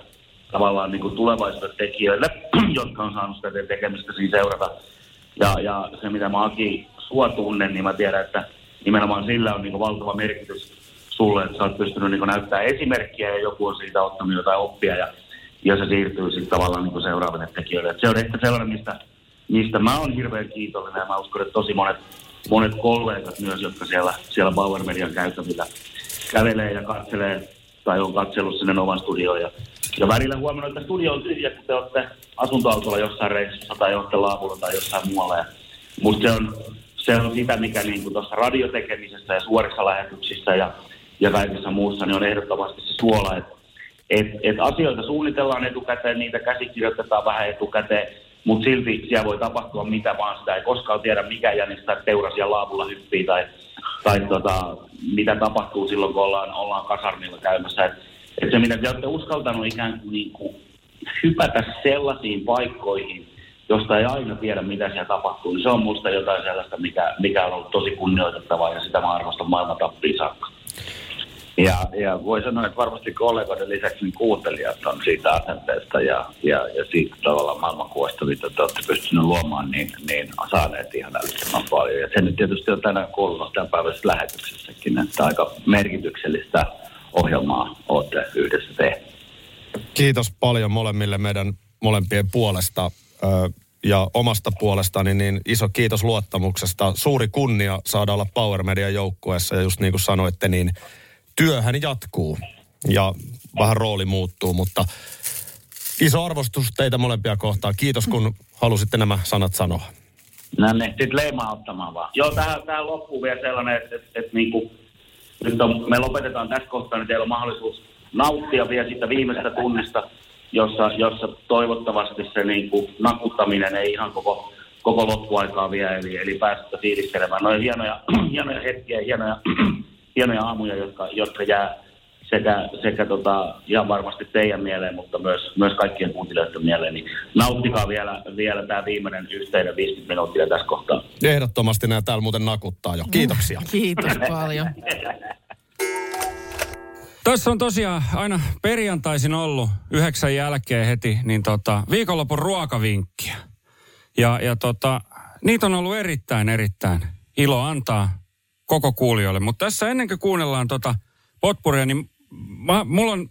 tavallaan niin kuin tulevaisuuden tekijöille, *clears throat* jotka on saanut sitä tekemistä siinä seurata. Ja, ja se, mitä mä Aki sua tunnen, niin mä tiedän, että nimenomaan sillä on niin kuin valtava merkitys sulle, että sä oot pystynyt niin kuin näyttää esimerkkiä ja joku on siitä ottanut jotain oppia ja, ja se siirtyy sitten tavallaan niin kuin seuraaville tekijöille. Et se on ehkä sellainen, mistä, mistä mä oon hirveän kiitollinen ja mä uskon, että tosi monet, monet kollegat myös, jotka siellä, siellä Power Median käytävillä kävelee ja katselee tai on katsellut sinne oman studioon. Ja, ja välillä huomannut, että studio on tyhjä, kun te olette asuntoautolla jossain reissussa tai olette laavulla tai jossain muualla. Ja musta se on, se on sitä, mikä niin tuossa radiotekemisessä ja suorissa lähetyksissä ja, ja kaikessa muussa, niin on ehdottomasti se suola, että et, et asioita suunnitellaan etukäteen, niitä käsikirjoitetaan vähän etukäteen, mutta silti siellä voi tapahtua mitä vaan, sitä ei koskaan tiedä mikä jänis tai teuras ja laavulla hyppii tai, tai tota, mitä tapahtuu silloin, kun ollaan, ollaan kasarmilla käymässä. Et, et se, mitä te olette uskaltanut ikään kuin, niin kuin hypätä sellaisiin paikkoihin, josta ei aina tiedä, mitä siellä tapahtuu, niin se on musta jotain sellaista, mikä, mikä on ollut tosi kunnioitettavaa ja sitä mä arvostan maailman tappiin saakka. Ja, ja voi sanoa, että varmasti kollegoiden lisäksi niin kuuntelijat on siitä asenteesta ja, ja, ja siitä tavallaan maailmankuvasta, mitä te olette pystyneet luomaan, niin, niin saaneet ihan älyttömän paljon. Ja se nyt tietysti on tänään kuulunut tämän päivässä lähetyksessäkin, että aika merkityksellistä ohjelmaa olette yhdessä tehneet. Kiitos paljon molemmille meidän molempien puolesta ja omasta puolestani, niin iso kiitos luottamuksesta. Suuri kunnia saada olla Power Media joukkueessa ja just niin kuin sanoitte, niin työhän jatkuu ja vähän rooli muuttuu, mutta iso arvostus teitä molempia kohtaan. Kiitos, kun halusitte nämä sanat sanoa. No niin, sitten leimaa ottamaan vaan. Joo, tähän, tähän loppuu vielä sellainen, että, että, että niin kuin, nyt on, me lopetetaan tässä kohtaa, niin teillä on mahdollisuus nauttia vielä siitä viimeistä tunnista, jossa, jossa toivottavasti se niin kuin, nakuttaminen ei ihan koko, koko loppuaikaa vielä, eli, eli päästä fiilistelemään. No hienoja, hienoja hetkiä, hienoja, hienoja aamuja, jotka, jotka jää sekä, sekä tota, ihan varmasti teidän mieleen, mutta myös, myös kaikkien kuuntelijoiden mieleen. Niin nauttikaa vielä, vielä tämä viimeinen yhteinen 50 minuuttia tässä kohtaa. Ehdottomasti nämä täällä muuten nakuttaa jo. Kiitoksia. *laughs* Kiitos paljon. *laughs* Tässä on tosiaan aina perjantaisin ollut yhdeksän jälkeen heti, niin tota, viikonlopun ruokavinkkiä. Ja, ja tota, niitä on ollut erittäin, erittäin ilo antaa koko kuulijoille. Mutta tässä ennen kuin kuunnellaan tota potpuria, niin mä, mulla on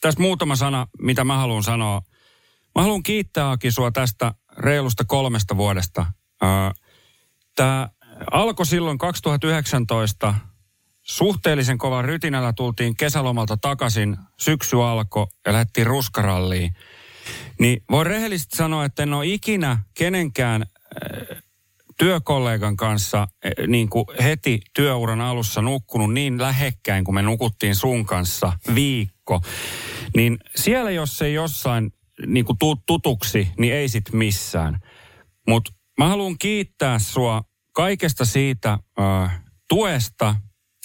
tässä muutama sana, mitä mä haluan sanoa. Mä haluan kiittää Aki sua tästä reilusta kolmesta vuodesta. Tämä alkoi silloin 2019 suhteellisen kovan rytinällä tultiin kesälomalta takaisin, syksy alkoi ja lähdettiin ruskaralliin. Niin voi rehellisesti sanoa, että en ole ikinä kenenkään työkollegan kanssa äh, niin kuin heti työuran alussa nukkunut niin lähekkäin, kuin me nukuttiin sun kanssa viikko. Niin siellä, jos ei jossain niin kuin tutuksi, niin ei sit missään. Mutta mä haluan kiittää sua kaikesta siitä äh, tuesta,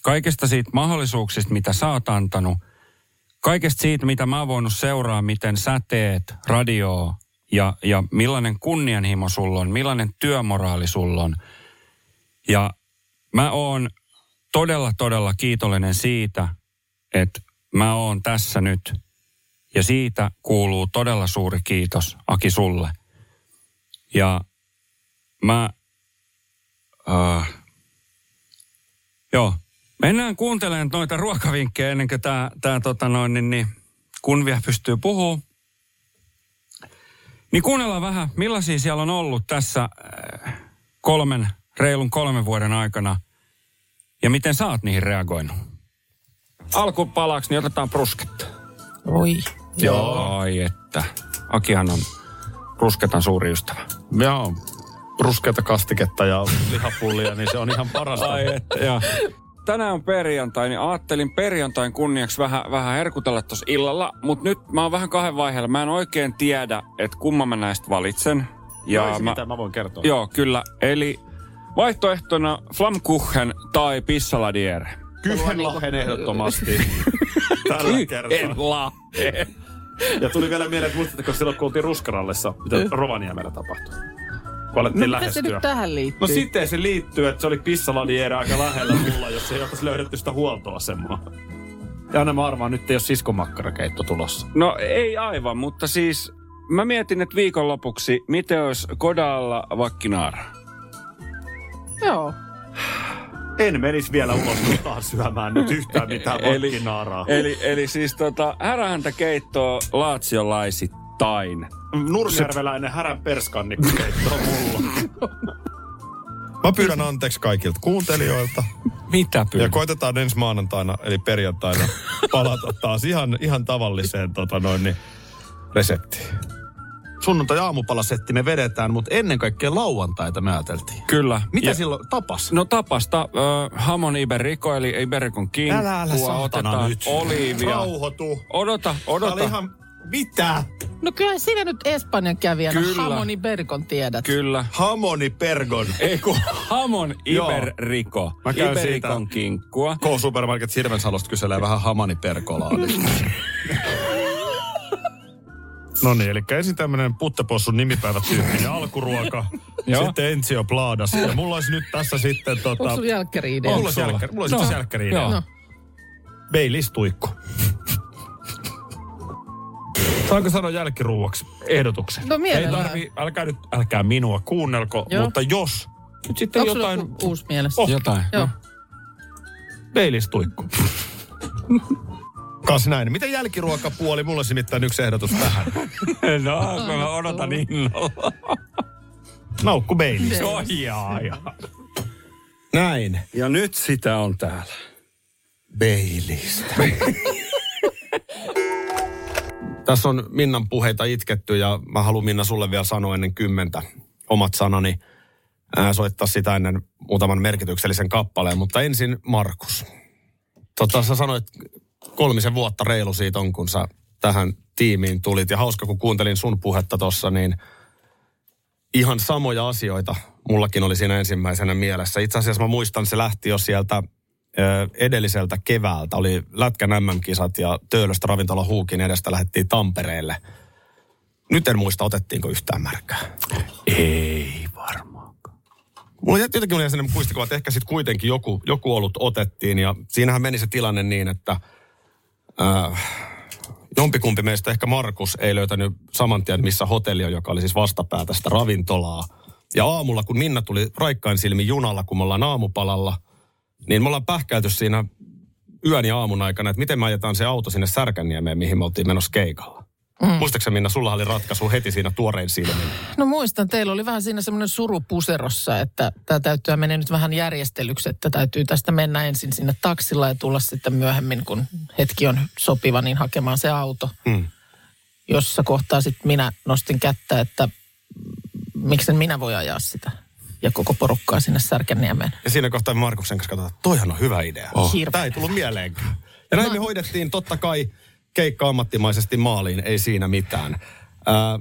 kaikesta siitä mahdollisuuksista, mitä sä oot antanut, kaikesta siitä, mitä mä oon voinut seuraa, miten sä teet radioa ja, ja millainen kunnianhimo sulla on, millainen työmoraali sulla on. Ja mä oon todella, todella kiitollinen siitä, että mä oon tässä nyt. Ja siitä kuuluu todella suuri kiitos, Aki, sulle. Ja mä... Uh, joo, Mennään kuuntelemaan noita ruokavinkkejä ennen kuin tämä, tämä tota noin, niin, niin, kun vielä pystyy puhumaan. Niin kuunnellaan vähän, millaisia siellä on ollut tässä äh, kolmen, reilun kolmen vuoden aikana ja miten sä oot niihin reagoinut. Alkupalaksi niin otetaan brusketta. Oi. Joo. Ai että. Akihan on brusketan suuri ystävä. Joo, ruskeata kastiketta ja lihapullia, niin se on ihan parasta. Ai että, joo tänään on perjantai, niin ajattelin perjantain kunniaksi vähän, vähän herkutella tuossa illalla. Mutta nyt mä oon vähän kahden vaiheella. Mä en oikein tiedä, että kumman mä näistä valitsen. Ja no, mä, mitä mä voin kertoa. Joo, kyllä. Eli vaihtoehtona Flamkuchen tai Pissaladiere. Kyhenlahen ehdottomasti. *laughs* Tällä kertaa. Ja tuli vielä mieleen, että muistatteko silloin, kun oltiin Ruskarallessa, mitä Rovaniemellä tapahtui? Kun alettiin No mitä se lähestyä. nyt tähän liittyy? No sitten se liittyy, että se oli pissaladiere aika lähellä mulla, jos ei oltaisi löydetty sitä huoltoasemaa. Ja aina mä arvaan, nyt ei ole siskomakkarakeitto tulossa. No ei aivan, mutta siis mä mietin, että viikonlopuksi, miten olisi Kodalla vakkinaara? Joo. En menisi vielä ulos taas syömään nyt yhtään mitään *laughs* Eli- vakkinaaraa. Eli, eli siis tota, härähäntä keittoa laatsiolaisittain. Nurmijärveläinen härän perskannikkeitto on mulla. Mä pyydän anteeksi kaikilta kuuntelijoilta. Mitä Ja pyydät? koitetaan ensi maanantaina, eli perjantaina, palata taas ihan, ihan tavalliseen tota noin, niin, reseptiin. Sunnuntai aamupalasetti me vedetään, mutta ennen kaikkea lauantaita me ajateltiin. Kyllä. Mitä Ja- silloin tapas? No tapasta äh, hamon iberico, eli iberikon kinkkua. Älä, älä otetaan nyt. oliivia. Rauhoitu. Odota, odota. oli ihan... Mitä? No kyllä sinä nyt Espanjan kävijänä Kyllä. Hamoni Berkon tiedät. Kyllä. Hamoni pergon. Ei kun *laughs* hamon Joo. iberiko. Mä käyn Iberikon siitä. kinkkua. K-Supermarket Sirvensalosta kyselee vähän hamani perkolaa. *laughs* No niin, eli ensin tämmönen puttepossun nimipäivätyyppinen alkuruoka, *laughs* Joo. sitten Enzio Plaadas. Ja mulla olisi nyt tässä sitten tota... Onko sun jälkkäri idea? Mulla olisi jälkkäri, mulla olisi No, jälkkäri idea. No. Baileys tuikku. Saanko sanoa jälkiruuaksi ehdotuksen? No Ei mielellään. tarvi, älkää nyt, älkää minua kuunnelko, Joo. mutta jos nyt sitten Onko jotain joku uusi mielessä? Oh. Jotain. Joo. Baileys tuikku. Kas näin. Miten jälkiruokapuoli? Mulla olisi nimittäin yksi ehdotus tähän. *laughs* No, kun mä odotan innolla. Naukku Baileys. Oi, jaa, jaa. Näin. Ja nyt sitä on täällä. Baileys. *laughs* Tässä on Minnan puheita itketty ja mä haluan Minna sulle vielä sanoa ennen kymmentä omat sanani. Ää, soittaa sitä ennen muutaman merkityksellisen kappaleen, mutta ensin Markus. Tota, sä sanoit kolmisen vuotta reilu siitä on, kun sä tähän tiimiin tulit. Ja hauska, kun kuuntelin sun puhetta tossa, niin ihan samoja asioita mullakin oli siinä ensimmäisenä mielessä. Itse asiassa mä muistan, se lähti jo sieltä edelliseltä keväältä. Oli Lätkän MM-kisat ja Töölöstä ravintola Huukin edestä lähdettiin Tampereelle. Nyt en muista, otettiinko yhtään märkää. Ei varmaan. Mulla jotenkin oli sellainen muistikuva, että ehkä sitten kuitenkin joku, joku olut otettiin. Ja siinähän meni se tilanne niin, että äh, jompikumpi meistä, ehkä Markus, ei löytänyt saman tien, missä hotelli on, joka oli siis vastapäätä sitä ravintolaa. Ja aamulla, kun Minna tuli raikkain silmi junalla, kun me ollaan aamupalalla, niin me ollaan pähkäilty siinä yön ja aamun aikana, että miten me ajetaan se auto sinne Särkänniemeen, mihin me oltiin menossa keikalla. Mm. Muistaaksä Minna, sulla oli ratkaisu heti siinä tuorein silmin. No muistan, teillä oli vähän siinä semmoinen suru puserossa, että tämä täytyy mennä nyt vähän järjestelyksi, että täytyy tästä mennä ensin sinne taksilla ja tulla sitten myöhemmin, kun hetki on sopiva, niin hakemaan se auto. Mm. Jossa kohtaa sitten minä nostin kättä, että miksen minä voi ajaa sitä ja koko porukkaa sinne Särkänniemeen. Ja siinä kohtaa Markuksen kanssa katsotaan, että toihan on hyvä idea. Oh. Tämä ei tullut mieleenkään. Ja näin me hoidettiin totta kai keikka ammattimaisesti maaliin, ei siinä mitään. Ää,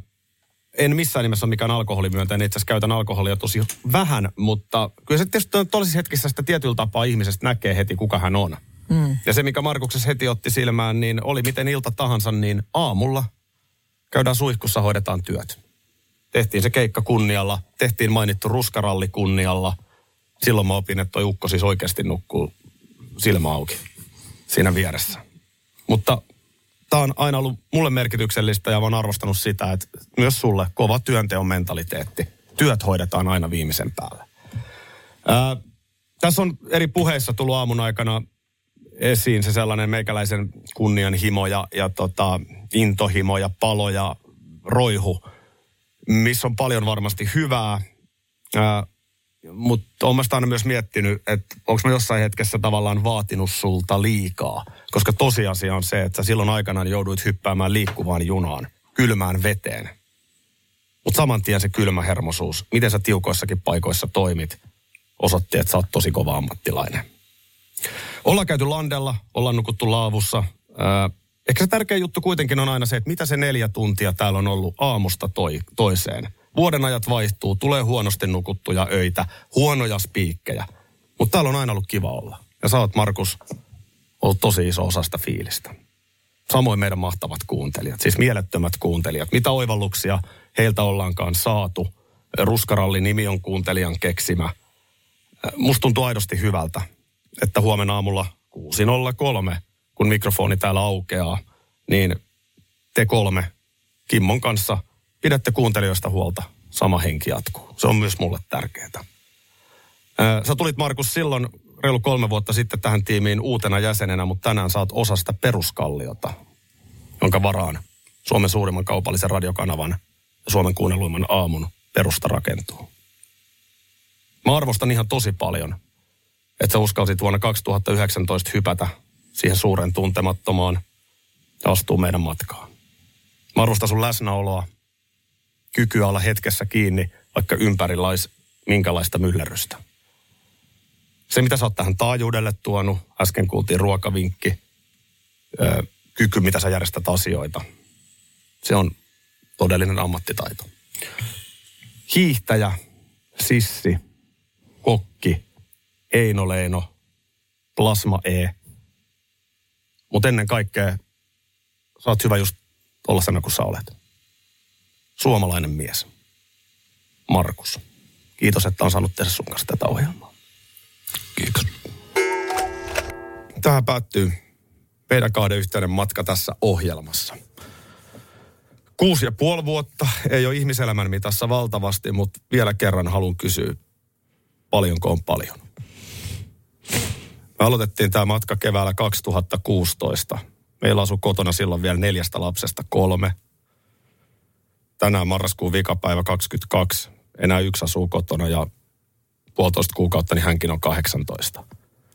en missään nimessä ole mikään alkoholimyöntäinen, itse asiassa käytän alkoholia tosi vähän, mutta kyllä se tietysti on tollaisissa hetkissä sitä tietyllä tapaa ihmisestä näkee heti, kuka hän on. Mm. Ja se, mikä Markuksessa heti otti silmään, niin oli miten ilta tahansa, niin aamulla käydään suihkussa, hoidetaan työt. Tehtiin se keikka kunnialla, tehtiin mainittu ruskaralli kunnialla. Silloin mä opin, että toi ukko siis oikeasti nukkuu silmä auki siinä vieressä. Mutta tämä on aina ollut mulle merkityksellistä ja mä oon arvostanut sitä, että myös sulle kova työnteon mentaliteetti. Työt hoidetaan aina viimeisen päälle. Ää, tässä on eri puheissa tullut aamun aikana esiin se sellainen meikäläisen kunnianhimo ja, ja tota, intohimo ja palo ja roihu, missä on paljon varmasti hyvää. Ää, mutta olen aina myös miettinyt, että onko mä jossain hetkessä tavallaan vaatinut sulta liikaa. Koska tosiasia on se, että silloin aikanaan jouduit hyppäämään liikkuvaan junaan, kylmään veteen. Mutta saman tien se kylmä hermosuus, miten sä tiukoissakin paikoissa toimit, osoitti, että sä oot tosi kova ammattilainen. Ollaan käyty landella, ollaan nukuttu laavussa. Ää, ehkä se tärkeä juttu kuitenkin on aina se, että mitä se neljä tuntia täällä on ollut aamusta toi, toiseen. Vuoden ajat vaihtuu, tulee huonosti nukuttuja öitä, huonoja spiikkejä. Mutta täällä on aina ollut kiva olla. Ja sä oot, Markus, ollut tosi iso osa sitä fiilistä. Samoin meidän mahtavat kuuntelijat, siis mielettömät kuuntelijat. Mitä oivalluksia heiltä ollaankaan saatu. Ruskaralli-nimi on kuuntelijan keksimä. Musta tuntuu aidosti hyvältä, että huomenna aamulla 6.03, kun mikrofoni täällä aukeaa, niin te kolme Kimmon kanssa pidätte kuuntelijoista huolta. Sama henki jatkuu. Se on myös mulle tärkeää. Sä tulit Markus silloin reilu kolme vuotta sitten tähän tiimiin uutena jäsenenä, mutta tänään saat osa sitä peruskalliota, jonka varaan Suomen suurimman kaupallisen radiokanavan ja Suomen kuunnelluimman aamun perusta rakentuu. Mä arvostan ihan tosi paljon, että sä uskalsit vuonna 2019 hypätä siihen suuren tuntemattomaan ja astuu meidän matkaan. Mä arvostan sun läsnäoloa, kykyä olla hetkessä kiinni, vaikka ympärillä olisi minkälaista myllerrystä. Se, mitä sä oot tähän taajuudelle tuonut, äsken kuultiin ruokavinkki, kyky, mitä sä järjestät asioita, se on todellinen ammattitaito. Hiihtäjä, sissi, kokki, Eino Leino, Plasma E. Mutta ennen kaikkea sä oot hyvä just tollasena kuin sä olet. Suomalainen mies. Markus. Kiitos, että on saanut tehdä sun kanssa tätä ohjelmaa. Kiitos. Tähän päättyy meidän kahden yhteinen matka tässä ohjelmassa. Kuusi ja puoli vuotta ei ole ihmiselämän mitassa valtavasti, mutta vielä kerran haluan kysyä, paljonko on paljon? Me aloitettiin tämä matka keväällä 2016. Meillä asui kotona silloin vielä neljästä lapsesta kolme. Tänään marraskuun vikapäivä 22. Enää yksi asuu kotona ja puolitoista kuukautta, niin hänkin on 18.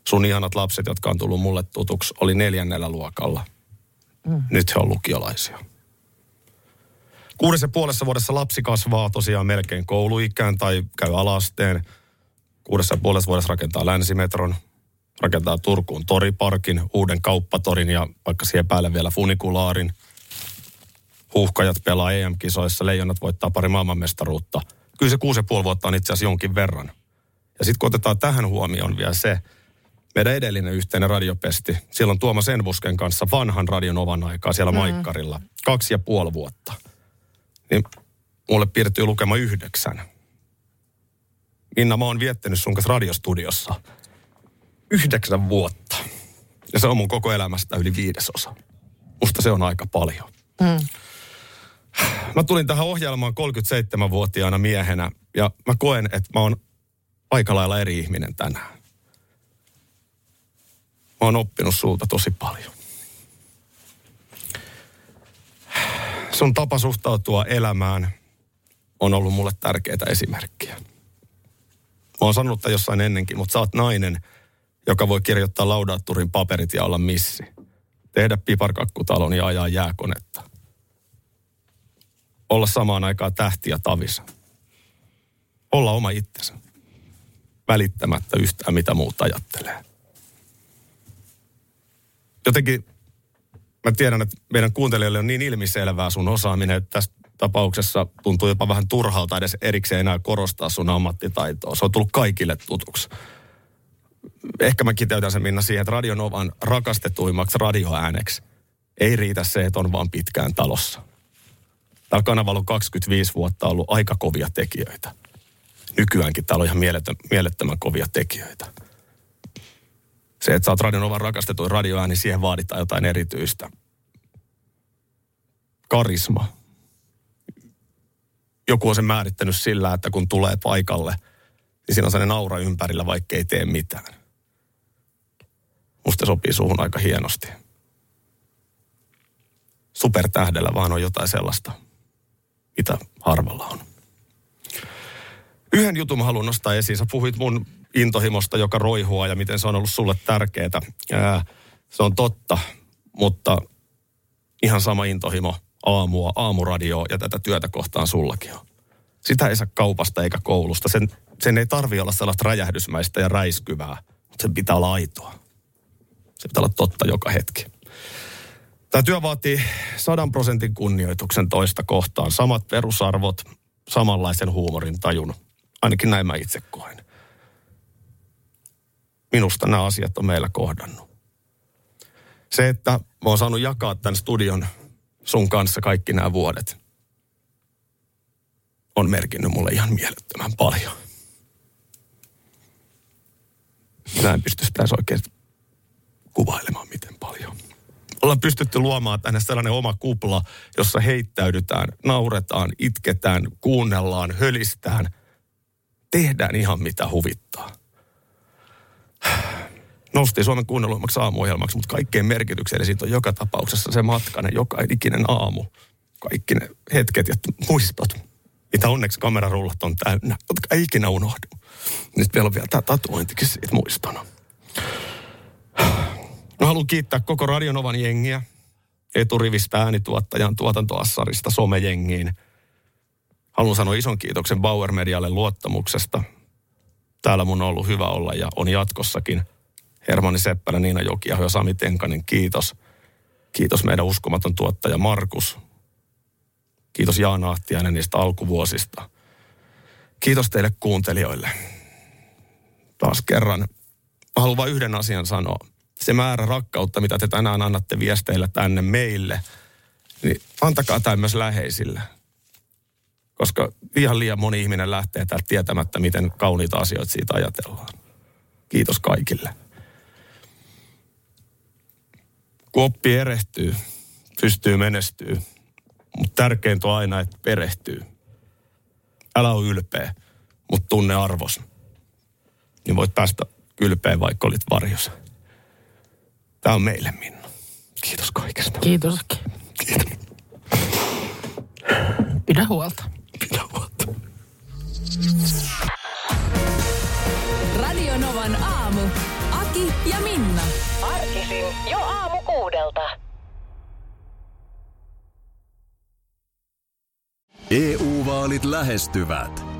Sun ihanat lapset, jotka on tullut mulle tutuksi, oli neljännellä luokalla. Mm. Nyt he on lukiolaisia. Kuudessa ja puolessa vuodessa lapsi kasvaa tosiaan melkein kouluikään tai käy alasteen. Kuudessa ja puolessa vuodessa rakentaa länsimetron, rakentaa Turkuun toriparkin, uuden kauppatorin ja vaikka siihen päälle vielä funikulaarin. Huuhkajat pelaa EM-kisoissa, leijonat voittaa pari maailmanmestaruutta. Kyllä se kuusi ja puoli vuotta on itse asiassa jonkin verran. Ja sitten kun otetaan tähän huomioon vielä se, meidän edellinen yhteinen radiopesti, silloin Tuomas Envusken kanssa vanhan radion ovan aikaa siellä Mm. Maikkarilla, kaksi ja puoli vuotta. Niin mulle piirtyy lukema yhdeksän. Minna, mä oon viettänyt sun kanssa radiostudiossa yhdeksän vuotta. Ja se on mun koko elämästä yli viidesosa. Musta se on aika paljon. Mm. Mä tulin tähän ohjelmaan 37-vuotiaana miehenä ja mä koen, että mä oon aika lailla eri ihminen tänään. Mä oon oppinut sulta tosi paljon. Sun tapa suhtautua elämään on ollut mulle tärkeitä esimerkkiä. Mä oon sanonut tämän jossain ennenkin, mutta sä oot nainen, joka voi kirjoittaa laudaatturin paperit ja olla missi. Tehdä piparkakkutalon ja ajaa jääkonetta. Olla samaan aikaan tähti ja tavisa. Olla oma itsensä. Välittämättä yhtään mitä muut ajattelee. Jotenkin mä tiedän, että meidän kuuntelijoille on niin ilmiselvää sun osaaminen, että tässä tapauksessa tuntuu jopa vähän turhalta edes erikseen enää korostaa sun ammattitaitoa. Se on tullut kaikille tutuksi. Ehkä mä kiteytän sen Minna siihen, että Radionovan rakastetuimmaksi radioääneksi ei riitä se, että on vaan pitkään talossa. Tällä kanavalla on 25 vuotta ollut aika kovia tekijöitä. Nykyäänkin täällä on ihan mielettömän kovia tekijöitä. Se, että sä oot Radionovan rakastetuin radioääni, siihen vaaditaan jotain erityistä. Karisma. Joku on sen määrittänyt sillä, että kun tulee paikalle, niin siinä on sellainen aura ympärillä, vaikka ei tee mitään. Musta sopii suhun aika hienosti. Supertähdellä vaan on jotain sellaista, mitä harvalla on. Yhden jutun haluan nostaa esiin. Sä puhuit mun intohimosta, joka roihua ja miten se on ollut sulle tärkeää. Ää, se on totta, mutta ihan sama intohimo aamua, aamuradioa ja tätä työtä kohtaan sullakin on. Sitä ei saa kaupasta eikä koulusta. Sen, sen ei tarvi olla sellaista räjähdysmäistä ja räiskyvää, mutta sen pitää olla aitoa. Se pitää olla totta joka hetki. Tämä työ vaatii sadan prosentin kunnioituksen toista kohtaan. Samat perusarvot, samanlaisen huumorin tajun. Ainakin näin mä itse koen. Minusta nämä asiat on meillä kohdannut. Se, että mä oon saanut jakaa tämän studion sun kanssa kaikki nämä vuodet, on merkinnyt mulle ihan mielettömän paljon. Mä en pysty sitä edes oikein kuvailemaan miten paljon. Ollaan pystytty luomaan tänne sellainen oma kupla, jossa heittäydytään, nauretaan, itketään, kuunnellaan, hölistään. Tehdään ihan mitä huvittaa. Noustiin Suomen kuunnelluimmaksi aamuohjelmaksi, mutta kaikkein merkityksellisintä on joka tapauksessa se matkainen, joka ikinen aamu. Kaikki ne hetket ja muistot, mitä onneksi kamerarullat on täynnä, jotka ei ikinä unohdu. Nyt vielä on vielä tämä tatuointikin siitä muistona. Mä haluan kiittää koko Radionovan jengiä, eturivistä äänituottajan tuotantoassarista somejengiin. Haluan sanoa ison kiitoksen Bauer Medialle luottamuksesta. Täällä mun on ollut hyvä olla ja on jatkossakin. Hermanni Seppälä, Niina Jokia ja Sami Tenkanen, kiitos. Kiitos meidän uskomaton tuottaja Markus. Kiitos Jaana Ahtiainen niistä alkuvuosista. Kiitos teille kuuntelijoille. Taas kerran. Mä haluan vain yhden asian sanoa. Se määrä rakkautta, mitä te tänään annatte viesteillä tänne meille, niin antakaa tämä myös läheisille. Koska ihan liian moni ihminen lähtee täältä tietämättä, miten kauniita asioita siitä ajatellaan. Kiitos kaikille. Kun oppi erehtyy, pystyy menestyy, mutta tärkeintä on aina, että perehtyy. Älä ole ylpeä, mutta tunne arvos. Niin voit päästä ylpeä, vaikka olit varjossa. Tämä on meille, Minna. Kiitos kaikesta. Kiitos. Kiitos. Pidä huolta. Pidä huolta. Radio Novan aamu. Aki ja Minna. Arkisin jo aamu kuudelta. EU-vaalit lähestyvät.